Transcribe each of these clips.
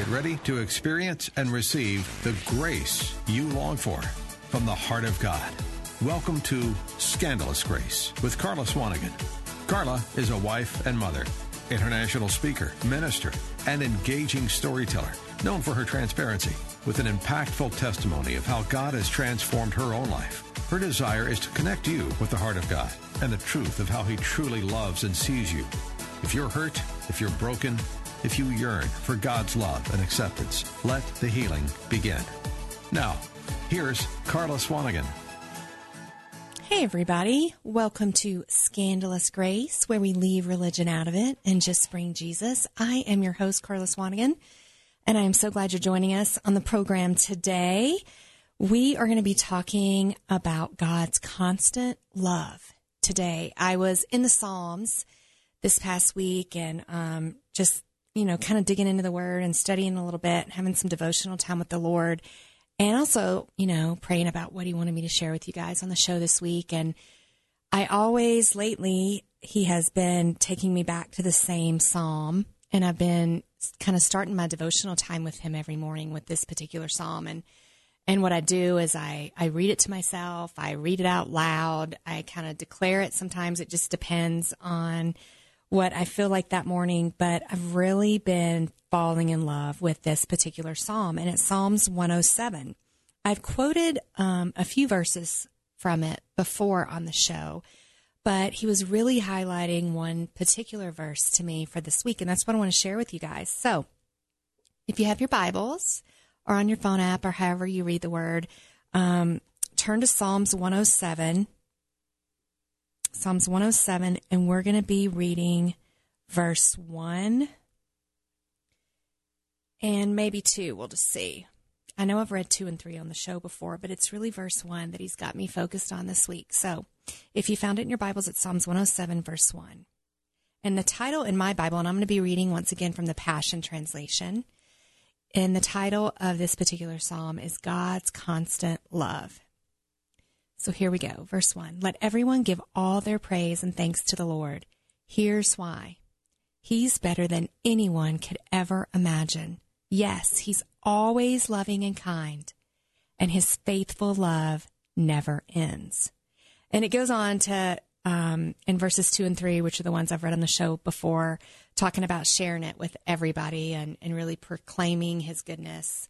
Get ready to experience and receive the grace you long for from the heart of God. Welcome to Scandalous Grace with Carla Swanigan. Carla is a wife and mother, international speaker, minister, and engaging storyteller, known for her transparency, with an impactful testimony of how God has transformed her own life. Her desire is to connect you with the heart of God and the truth of how He truly loves and sees you. If you're hurt, if you're broken, if you yearn for God's love and acceptance, let the healing begin. Now, here's Carla Swanigan. Hey, everybody. Welcome to Scandalous Grace, where we leave religion out of it and just bring Jesus. I am your host, Carla Swanigan, and I am so glad you're joining us on the program today. We are going to be talking about God's constant love today. I was in the Psalms this past week and um, just you know, kind of digging into the word and studying a little bit, having some devotional time with the Lord, and also, you know, praying about what He wanted me to share with you guys on the show this week. And I always lately, He has been taking me back to the same psalm, and I've been kind of starting my devotional time with Him every morning with this particular psalm. And and what I do is I, I read it to myself, I read it out loud, I kind of declare it. Sometimes it just depends on what I feel like that morning, but I've really been falling in love with this particular psalm, and it's Psalms 107. I've quoted um, a few verses from it before on the show, but he was really highlighting one particular verse to me for this week, and that's what I want to share with you guys. So, if you have your Bibles or on your phone app or however you read the word, um, turn to Psalms 107 Psalms 107, and we're going to be reading verse 1 and maybe 2. We'll just see. I know I've read 2 and 3 on the show before, but it's really verse 1 that he's got me focused on this week. So if you found it in your Bibles, it's Psalms 107, verse 1. And the title in my Bible, and I'm going to be reading once again from the Passion Translation. And the title of this particular psalm is God's Constant Love. So here we go. Verse 1 Let everyone give all their praise and thanks to the Lord. Here's why He's better than anyone could ever imagine. Yes, He's always loving and kind, and His faithful love never ends. And it goes on to, um, in verses 2 and 3, which are the ones I've read on the show before, talking about sharing it with everybody and, and really proclaiming His goodness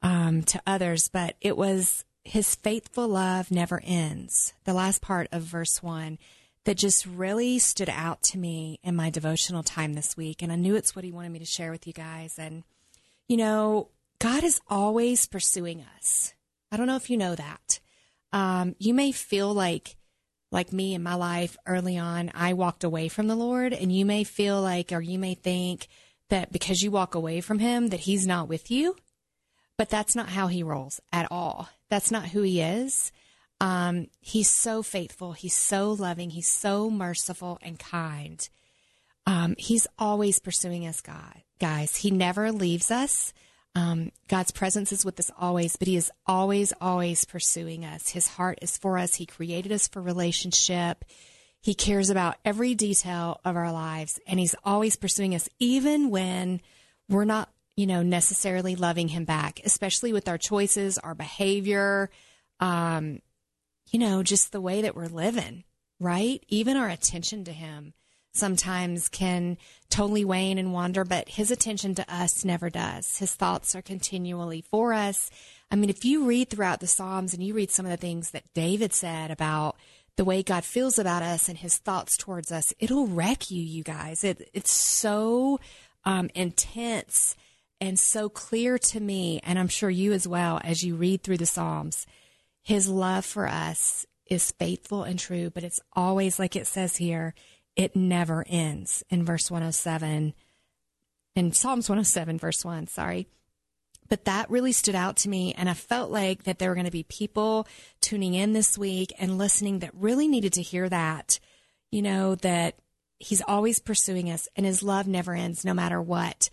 um, to others. But it was his faithful love never ends. The last part of verse one that just really stood out to me in my devotional time this week. And I knew it's what he wanted me to share with you guys. And, you know, God is always pursuing us. I don't know if you know that. Um, you may feel like, like me in my life early on, I walked away from the Lord, and you may feel like, or you may think that because you walk away from Him, that He's not with you. But that's not how He rolls at all. That's not who he is. Um, he's so faithful. He's so loving. He's so merciful and kind. Um, he's always pursuing us, God, guys. He never leaves us. Um, God's presence is with us always, but He is always, always pursuing us. His heart is for us. He created us for relationship. He cares about every detail of our lives, and He's always pursuing us, even when we're not you know, necessarily loving him back, especially with our choices, our behavior, um, you know, just the way that we're living, right? Even our attention to him sometimes can totally wane and wander, but his attention to us never does. His thoughts are continually for us. I mean, if you read throughout the Psalms and you read some of the things that David said about the way God feels about us and his thoughts towards us, it'll wreck you, you guys. It, it's so um, intense and so clear to me, and I'm sure you as well, as you read through the Psalms. His love for us is faithful and true, but it's always like it says here, it never ends in verse 107, in Psalms 107, verse 1, sorry. But that really stood out to me, and I felt like that there were going to be people tuning in this week and listening that really needed to hear that, you know, that he's always pursuing us and his love never ends no matter what.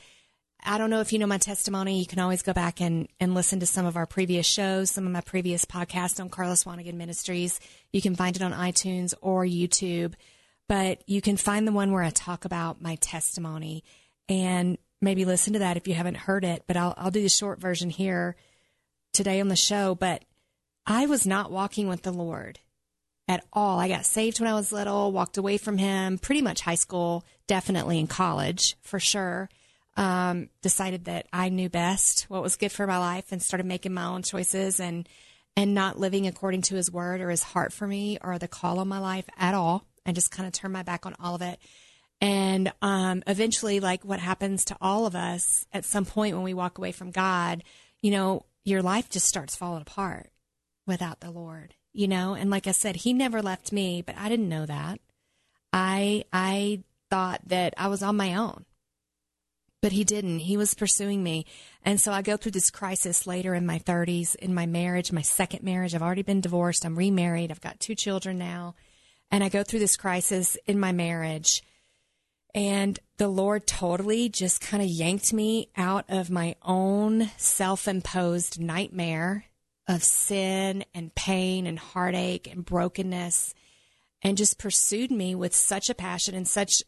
I don't know if you know my testimony. You can always go back and, and listen to some of our previous shows, some of my previous podcasts on Carla Swanigan Ministries. You can find it on iTunes or YouTube, but you can find the one where I talk about my testimony. And maybe listen to that if you haven't heard it, but I'll, I'll do the short version here today on the show. But I was not walking with the Lord at all. I got saved when I was little, walked away from Him pretty much high school, definitely in college for sure. Um, decided that I knew best what was good for my life and started making my own choices and and not living according to His word or His heart for me or the call on my life at all, and just kind of turned my back on all of it. And um, eventually, like what happens to all of us at some point when we walk away from God, you know, your life just starts falling apart without the Lord, you know? And like I said, he never left me, but I didn't know that. I I thought that I was on my own. But he didn't. He was pursuing me. And so I go through this crisis later in my 30s in my marriage, my second marriage. I've already been divorced. I'm remarried. I've got two children now. And I go through this crisis in my marriage and the Lord totally just kind of yanked me out of my own self imposed nightmare of sin and pain and heartache and brokenness and just pursued me with such a passion and such,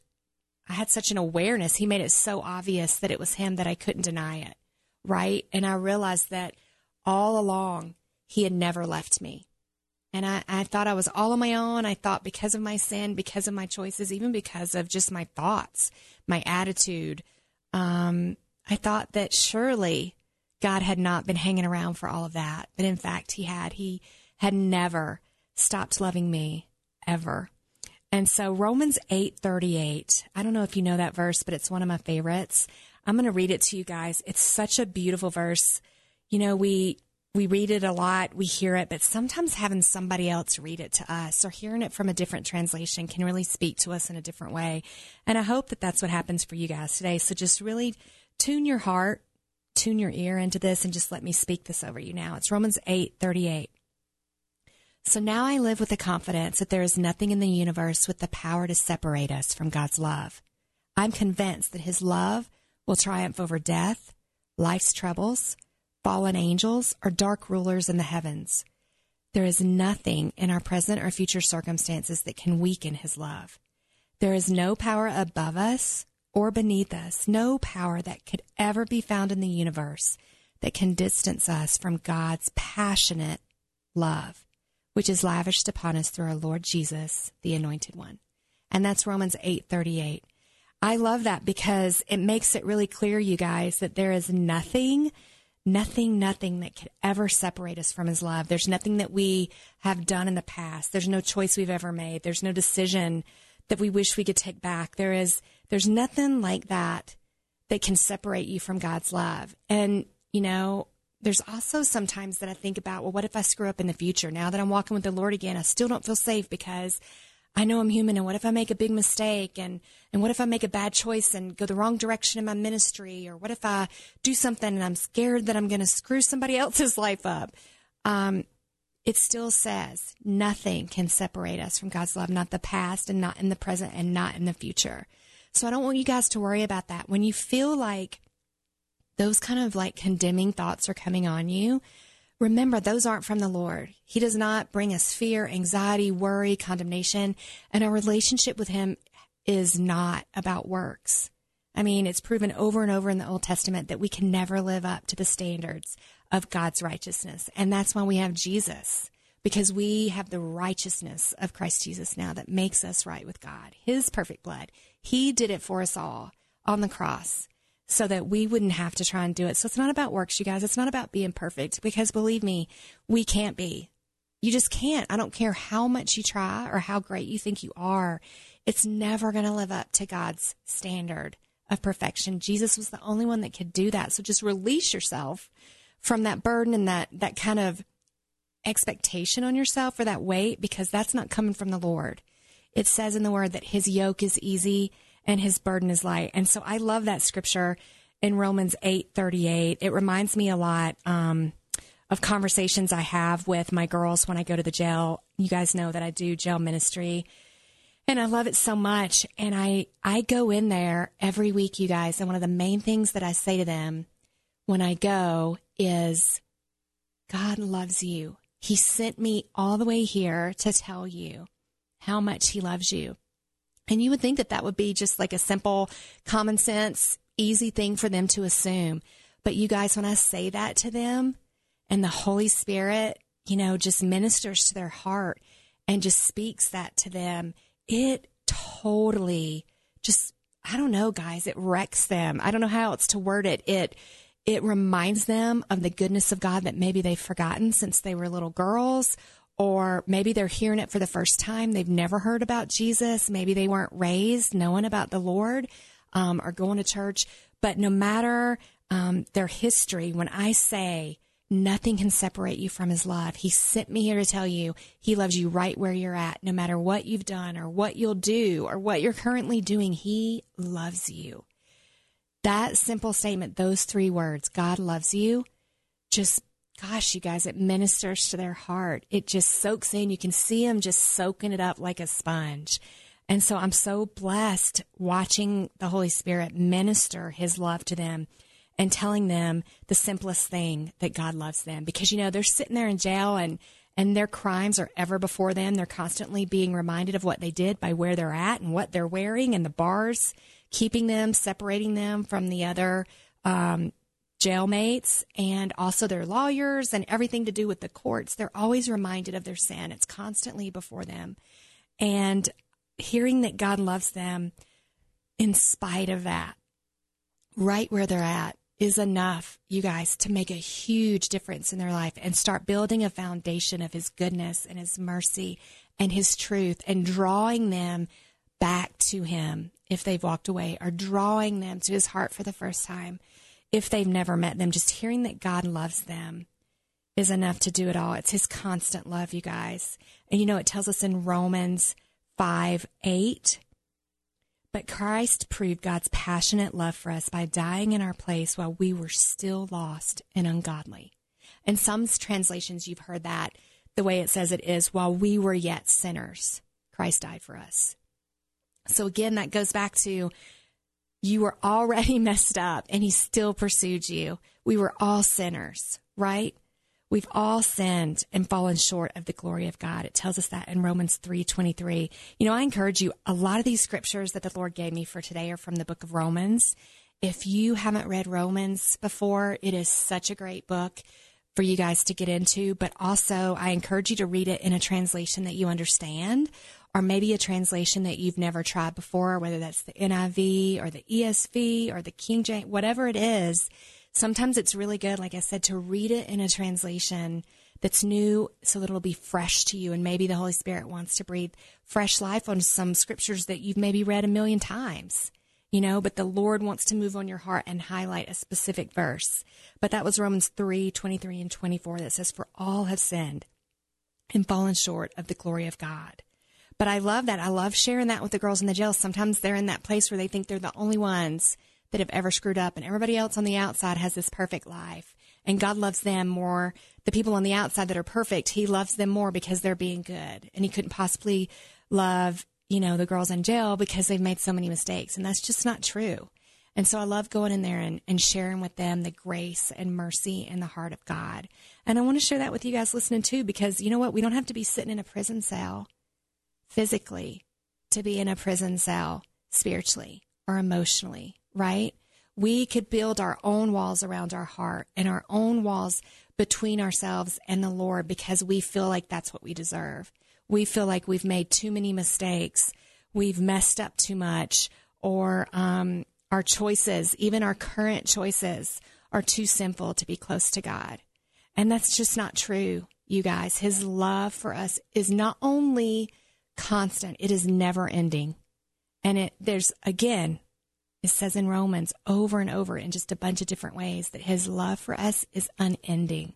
I had such an awareness. He made it so obvious that it was Him that I couldn't deny it. Right. And I realized that all along, He had never left me. And I, I thought I was all on my own. I thought because of my sin, because of my choices, even because of just my thoughts, my attitude, um, I thought that surely God had not been hanging around for all of that. But in fact, He had. He had never stopped loving me ever. And so Romans 8:38. I don't know if you know that verse, but it's one of my favorites. I'm going to read it to you guys. It's such a beautiful verse. You know, we we read it a lot, we hear it, but sometimes having somebody else read it to us or hearing it from a different translation can really speak to us in a different way. And I hope that that's what happens for you guys today. So just really tune your heart, tune your ear into this and just let me speak this over you now. It's Romans 8:38. So now I live with the confidence that there is nothing in the universe with the power to separate us from God's love. I'm convinced that his love will triumph over death, life's troubles, fallen angels, or dark rulers in the heavens. There is nothing in our present or future circumstances that can weaken his love. There is no power above us or beneath us, no power that could ever be found in the universe that can distance us from God's passionate love, which is lavished upon us through our Lord Jesus, the anointed one. And that's Romans 8:38. I love that because it makes it really clear you guys that there is nothing nothing, nothing that could ever separate us from his love. There's nothing that we have done in the past. There's no choice we've ever made. There's no decision that we wish we could take back. There is, there's nothing like that that can separate you from God's love. And, you know, there's also sometimes that I think about, well, what if I screw up in the future? Now that I'm walking with the Lord again, I still don't feel safe because I know I'm human and what if I make a big mistake? And and what if I make a bad choice and go the wrong direction in my ministry? Or what if I do something and I'm scared that I'm going to screw somebody else's life up? Um, it still says nothing can separate us from God's love not the past and not in the present and not in the future. So I don't want you guys to worry about that. When you feel like those kind of like condemning thoughts are coming on you Remember, those aren't from the Lord. He does not bring us fear, anxiety, worry, condemnation. And our relationship with Him is not about works. I mean, it's proven over and over in the Old Testament that we can never live up to the standards of God's righteousness. And that's why we have Jesus, because we have the righteousness of Christ Jesus now that makes us right with God. His perfect blood. He did it for us all on the cross so that we wouldn't have to try and do it. So it's not about works, you guys. It's not about being perfect because believe me, we can't be. You just can't. I don't care how much you try or how great you think you are. It's never going to live up to God's standard of perfection. Jesus was the only one that could do that. So just release yourself from that burden and that, that kind of expectation on yourself or that weight because that's not coming from the Lord. It says in the word that his yoke is easy and his burden is light. And so I love that scripture in Romans 8 38. It reminds me a lot um, of conversations I have with my girls when I go to the jail. You guys know that I do jail ministry. And I love it so much. And I, I go in there every week, you guys. And one of the main things that I say to them when I go is, God loves you. He sent me all the way here to tell you how much he loves you. And you would think that that would be just like a simple common sense, easy thing for them to assume. But you guys, when I say that to them and the Holy Spirit, you know, just ministers to their heart and just speaks that to them, it totally just, I don't know, guys, it wrecks them. I don't know how else to word it. It, it reminds them of the goodness of God that maybe they've forgotten since they were little girls or maybe they're hearing it for the first time. They've never heard about Jesus. Maybe they weren't raised knowing about the Lord um, or going to church. But no matter um, their history, when I say nothing can separate you from his love, he sent me here to tell you he loves you right where you're at, no matter what you've done or what you'll do or what you're currently doing. He loves you. That simple statement, those three words, God loves you, just gosh, you guys, it ministers to their heart. It just soaks in. You can see them just soaking it up like a sponge. And so I'm so blessed watching the Holy Spirit minister his love to them and telling them the simplest thing that God loves them because you know they're sitting there in jail and and their crimes are ever before them. They're constantly being reminded of what they did by where they're at and what they're wearing and the bars keeping them, separating them from the other um, jailmates and also their lawyers and everything to do with the courts. They're always reminded of their sin. It's constantly before them. And hearing that God loves them in spite of that, right where they're at, is enough, you guys, to make a huge difference in their life and start building a foundation of His goodness and His mercy and His truth and drawing them back to Him if they've walked away or drawing them to His heart for the first time if they've never met them, just hearing that God loves them is enough to do it all. It's his constant love, you guys. And you know, it tells us in Romans 5 8. But Christ proved God's passionate love for us by dying in our place while we were still lost and ungodly. In some translations, you've heard that the way it says it is while we were yet sinners, Christ died for us. So again, that goes back to you were already messed up and he still pursued you. We were all sinners, right? We've all sinned and fallen short of the glory of God. It tells us that in Romans 3:23. You know, I encourage you, a lot of these scriptures that the Lord gave me for today are from the book of Romans. If you haven't read Romans before, it is such a great book for you guys to get into, but also I encourage you to read it in a translation that you understand or maybe a translation that you've never tried before, whether that's the NIV or the ESV or the King James, whatever it is. Sometimes it's really good, like I said, to read it in a translation that's new so that it'll be fresh to you. And maybe the Holy Spirit wants to breathe fresh life on some scriptures that you've maybe read a million times, you know, but the Lord wants to move on your heart and highlight a specific verse. But that was Romans 3 23 and 24 that says, For all have sinned and fallen short of the glory of God. But I love that. I love sharing that with the girls in the jail. Sometimes they're in that place where they think they're the only ones that have ever screwed up and everybody else on the outside has this perfect life. And God loves them more. The people on the outside that are perfect, He loves them more because they're being good. And He couldn't possibly love, you know, the girls in jail because they've made so many mistakes. And that's just not true. And so I love going in there and, and sharing with them the grace and mercy and the heart of God. And I want to share that with you guys listening too, because you know what? We don't have to be sitting in a prison cell physically to be in a prison cell spiritually or emotionally, right? We could build our own walls around our heart and our own walls between ourselves and the Lord because we feel like that's what we deserve. We feel like we've made too many mistakes, we've messed up too much, or um, our choices, even our current choices, are too sinful to be close to God. And that's just not true, you guys. His love for us is not only constant. It is never ending. And it there's again, it says in Romans over and over in just a bunch of different ways that his love for us is unending.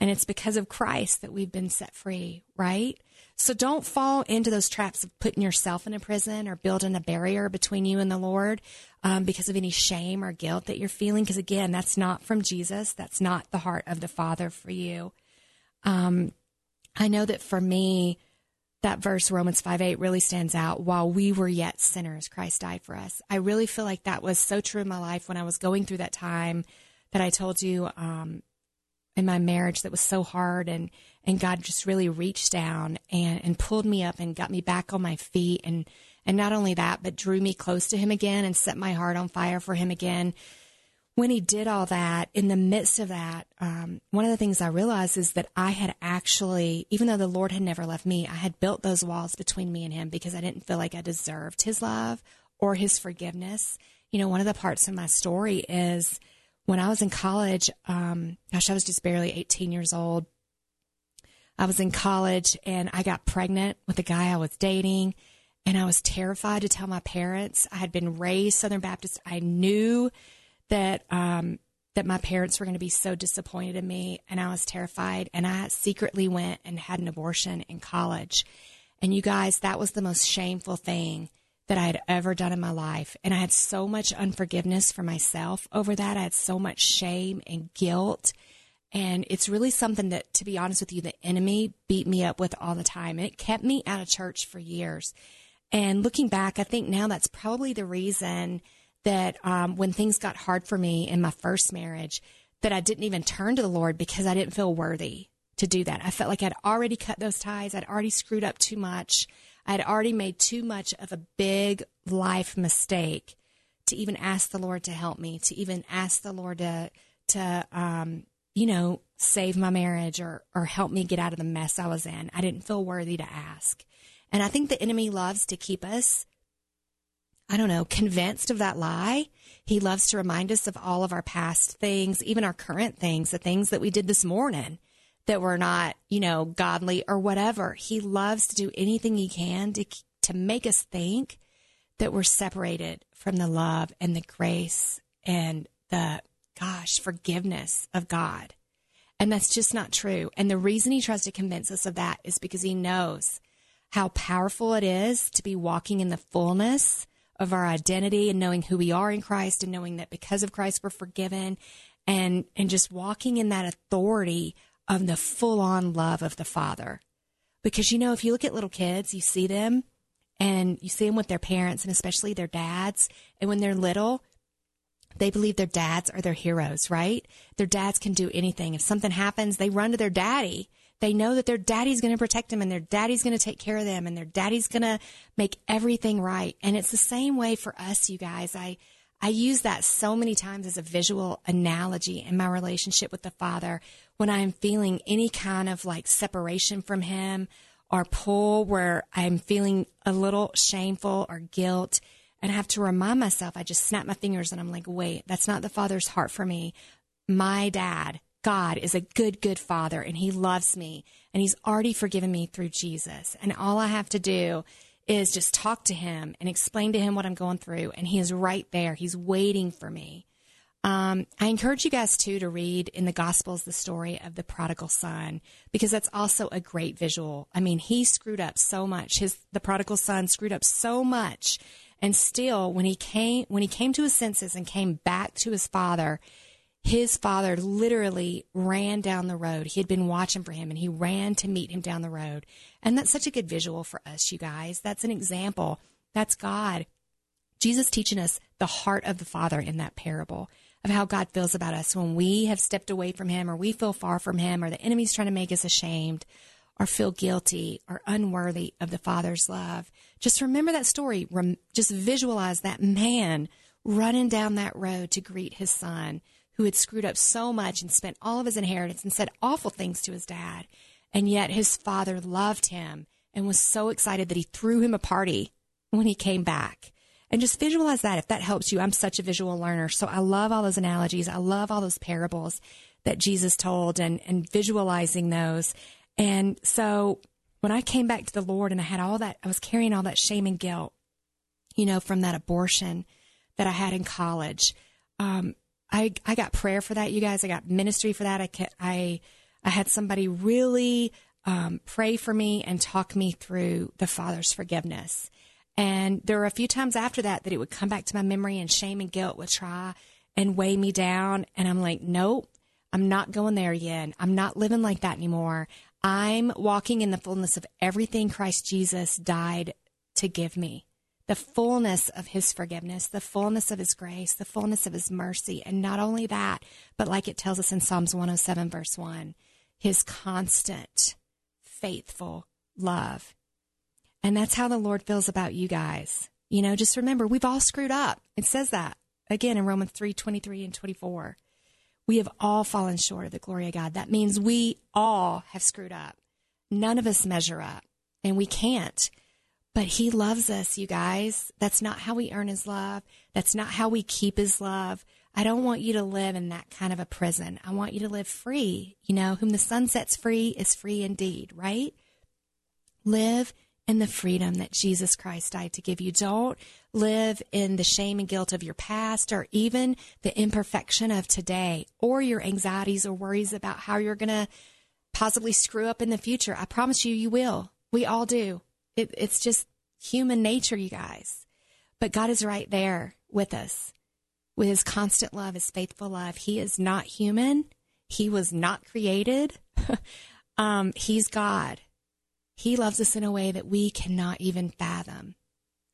And it's because of Christ that we've been set free, right? So don't fall into those traps of putting yourself in a prison or building a barrier between you and the Lord um, because of any shame or guilt that you're feeling. Because again, that's not from Jesus. That's not the heart of the Father for you. Um, I know that for me, that verse, Romans 5 8, really stands out. While we were yet sinners, Christ died for us. I really feel like that was so true in my life when I was going through that time that I told you um, in my marriage that was so hard. And, and God just really reached down and, and pulled me up and got me back on my feet and, And not only that, but drew me close to him again and set my heart on fire for him again. When he did all that, in the midst of that, um, one of the things I realized is that I had actually, even though the Lord had never left me, I had built those walls between me and him because I didn't feel like I deserved his love or his forgiveness. You know, one of the parts of my story is when I was in college, um, gosh, I was just barely 18 years old. I was in college and I got pregnant with the guy I was dating. And I was terrified to tell my parents. I had been raised Southern Baptist. I knew that um, that my parents were going to be so disappointed in me, and I was terrified. And I secretly went and had an abortion in college. And you guys, that was the most shameful thing that I had ever done in my life. And I had so much unforgiveness for myself over that. I had so much shame and guilt and it's really something that, to be honest with you, the enemy beat me up with all the time. And it kept me out of church for years. And looking back, I think now that's probably the reason that um, when things got hard for me in my first marriage, that I didn't even turn to the Lord because I didn't feel worthy to do that. I felt like I'd already cut those ties. I'd already screwed up too much. I'd already made too much of a big life mistake to even ask the Lord to help me, to even ask the Lord to to um, you know, save my marriage or, or help me get out of the mess I was in. I didn't feel worthy to ask. And I think the enemy loves to keep us, I don't know, convinced of that lie. He loves to remind us of all of our past things, even our current things, the things that we did this morning that were not, you know, godly or whatever. He loves to do anything he can to, to make us think that we're separated from the love and the grace and the gosh, forgiveness of God. And that's just not true. And the reason he tries to convince us of that is because he knows how powerful it is to be walking in the fullness of our identity and knowing who we are in Christ and knowing that because of Christ we're forgiven and and just walking in that authority of the full on love of the Father. Because you know, if you look at little kids, you see them and you see them with their parents and especially their dads, and when they're little, they believe their dads are their heroes, right? Their dads can do anything. If something happens, they run to their daddy. They know that their daddy's going to protect them and their daddy's going to take care of them and their daddy's going to make everything right. And it's the same way for us, you guys. I, I use that so many times as a visual analogy in my relationship with the Father when I'm feeling any kind of like separation from Him or pull where I'm feeling a little shameful or guilt and I have to remind myself, I just snap my fingers and I'm like, wait, that's not the Father's heart for me. My dad, God, is a good, good Father and He loves me and He's already forgiven me through Jesus. And all I have to do is just talk to Him and explain to Him what I'm going through. And He is right there. He's waiting for me. Um, I encourage you guys too to read in the Gospels the story of the prodigal son because that's also a great visual. I mean, he screwed up so much. His the prodigal son screwed up so much and still, when he came, when he came to his senses and came back to his father, his father literally ran down the road. He had been watching for him and he ran to meet him down the road. And that's such a good visual for us, you guys. That's an example. That's God. Jesus teaching us the heart of the Father in that parable of how God feels about us when we have stepped away from Him or we feel far from Him or the enemy's trying to make us ashamed or feel guilty or unworthy of the Father's love. Just remember that story. Rem- just visualize that man running down that road to greet his son who had screwed up so much and spent all of his inheritance and said awful things to his dad. And yet his father loved him and was so excited that he threw him a party when he came back. And just visualize that if that helps you. I'm such a visual learner. So I love all those analogies. I love all those parables that Jesus told and, and visualizing those. And so when I came back to the Lord and I had all that, I was carrying all that shame and guilt, you know, from that abortion that I had in college. Um, I, I got prayer for that, you guys. I got ministry for that. I, I, I had somebody really, um, pray for me and talk me through the Father's forgiveness. And there were a few times after that that it would come back to my memory and shame and guilt would try and weigh me down. And I'm like, nope, I'm not going there again. I'm not living like that anymore. I'm walking in the fullness of everything Christ Jesus died to give me the fullness of his forgiveness, the fullness of his grace, the fullness of his mercy. And not only that, but like it tells us in Psalms 107, verse 1, his constant, faithful love. And that's how the Lord feels about you guys. You know, just remember, we've all screwed up. It says that again in Romans 3 23 and 24. We have all fallen short of the glory of God. That means we all have screwed up. None of us measure up, and we can't. But He loves us, you guys. That's not how we earn His love. That's not how we keep His love. I don't want you to live in that kind of a prison. I want you to live free. You know, whom the Son sets free is free indeed, right? Live in the freedom that Jesus Christ died to give you. Don't live in the shame and guilt of your past or even the imperfection of today or your anxieties or worries about how you're going to possibly screw up in the future. I promise you, you will. We all do. It, it's just human nature, you guys. But God is right there with us with his constant love, his faithful love. He is not human. He was not created. um, he's God. He loves us in a way that we cannot even fathom,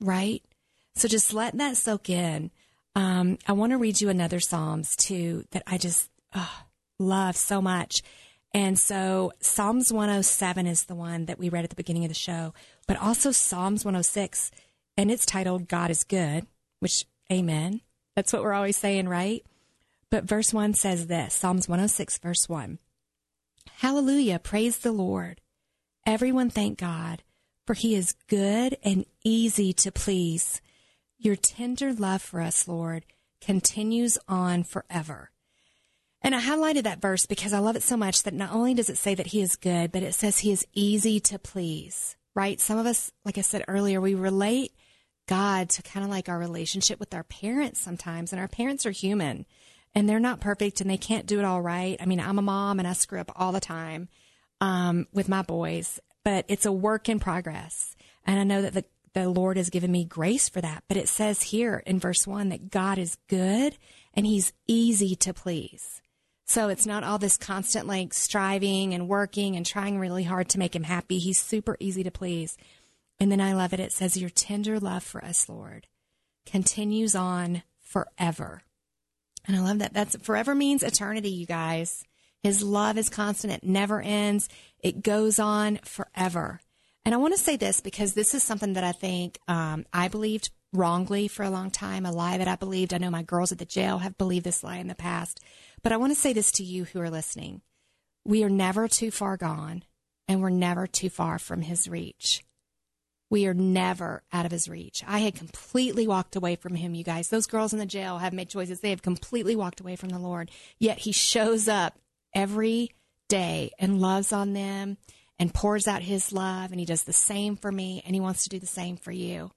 right? So just let that soak in. Um, I want to read you another Psalms too that I just oh, love so much. And so Psalms 107 is the one that we read at the beginning of the show, but also Psalms 106, and it's titled God is Good, which, amen. That's what we're always saying, right? But verse 1 says this Psalms 106, verse 1 Hallelujah, praise the Lord. Everyone thank God, for he is good and easy to please. Your tender love for us, Lord, continues on forever. And I highlighted that verse because I love it so much that not only does it say that he is good, but it says he is easy to please, right? Some of us, like I said earlier, we relate God to kind of like our relationship with our parents sometimes. And our parents are human and they're not perfect and they can't do it all right. I mean, I'm a mom and I screw up all the time um, with my boys, but it's a work in progress. And I know that the, the Lord has given me grace for that. But it says here in verse one that God is good and he's easy to please. So it's not all this constant like striving and working and trying really hard to make him happy. He's super easy to please. And then I love it. It says, Your tender love for us, Lord, continues on forever. And I love that. That's forever means eternity, you guys. His love is constant. It never ends. It goes on forever. And I want to say this because this is something that I think um, I believed wrongly for a long time, a lie that I believed. I know my girls at the jail have believed this lie in the past. But I want to say this to you who are listening. We are never too far gone, and we're never too far from his reach we are never out of his reach. I had completely walked away from him, you guys. Those girls in the jail have made choices. They have completely walked away from the Lord. Yet he shows up every day and loves on them and pours out his love. And he does the same for me and he wants to do the same for you.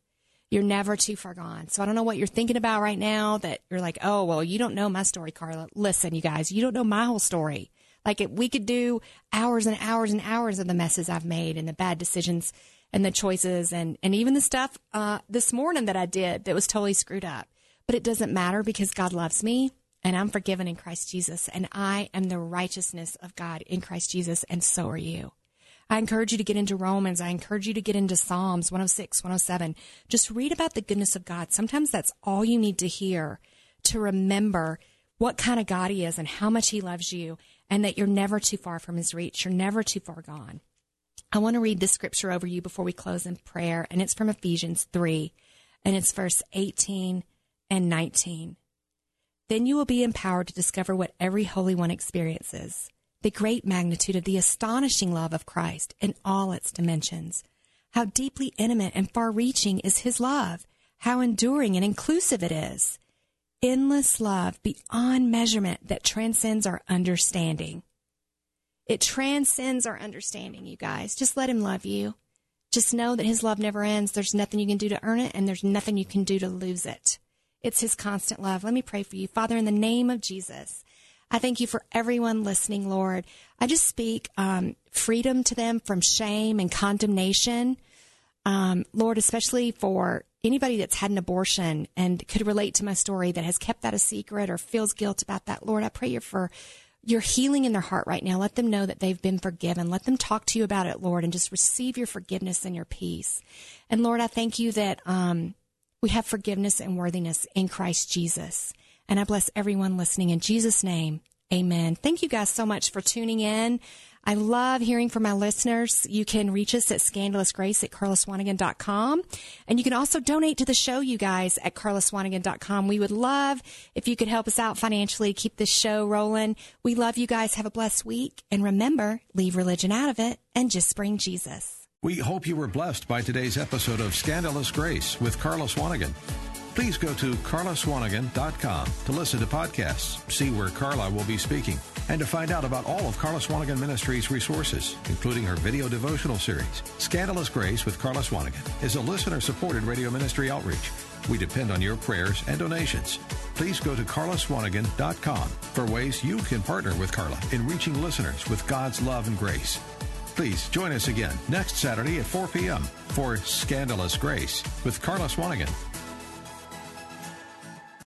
You're never too far gone. So I don't know what you're thinking about right now that you're like, oh, well, you don't know my story, Carla. Listen, you guys, you don't know my whole story. Like we could do hours and hours and hours of the messes I've made and the bad decisions and the choices and, and even the stuff uh, this morning that I did that was totally screwed up. But it doesn't matter because God loves me and I'm forgiven in Christ Jesus and I am the righteousness of God in Christ Jesus and so are you. I encourage you to get into Romans. I encourage you to get into Psalms 106, 107. Just read about the goodness of God. Sometimes that's all you need to hear to remember what kind of God He is and how much He loves you and that you're never too far from His reach. You're never too far gone. I want to read this scripture over you before we close in prayer, and it's from Ephesians 3, and it's verse 18 and 19. Then you will be empowered to discover what every Holy One experiences the great magnitude of the astonishing love of Christ in all its dimensions. How deeply intimate and far reaching is His love, how enduring and inclusive it is. Endless love beyond measurement that transcends our understanding. It transcends our understanding, you guys. Just let Him love you. Just know that His love never ends. There's nothing you can do to earn it, and there's nothing you can do to lose it. It's His constant love. Let me pray for you. Father, in the name of Jesus, I thank you for everyone listening, Lord. I just speak um, freedom to them from shame and condemnation. Um, Lord, especially for anybody that's had an abortion and could relate to my story that has kept that a secret or feels guilt about that. Lord, I pray you for your healing in their heart right now. Let them know that they've been forgiven. Let them talk to you about it, Lord, and just receive your forgiveness and your peace. And Lord, I thank you that um, we have forgiveness and worthiness in Christ Jesus. And I bless everyone listening in Jesus' name. Amen. Thank you guys so much for tuning in. I love hearing from my listeners. You can reach us at scandalousgrace at carlaswanigan.com. And you can also donate to the show, you guys, at carlaswanigan.com. We would love if you could help us out financially, keep this show rolling. We love you guys. Have a blessed week. And remember, leave religion out of it and just bring Jesus. We hope you were blessed by today's episode of Scandalous Grace with Carla Swanigan. Please go to carlaswanigan.com to listen to podcasts, see where Carla will be speaking, and to find out about all of Carla Swanigan Ministries resources, including her video devotional series. Scandalous Grace with Carla Swanigan is a listener-supported radio ministry outreach. We depend on your prayers and donations. Please go to carlaswanigan.com for ways you can partner with Carla in reaching listeners with God's love and grace. Please join us again next Saturday at 4 p.m. for Scandalous Grace with Carla Swanigan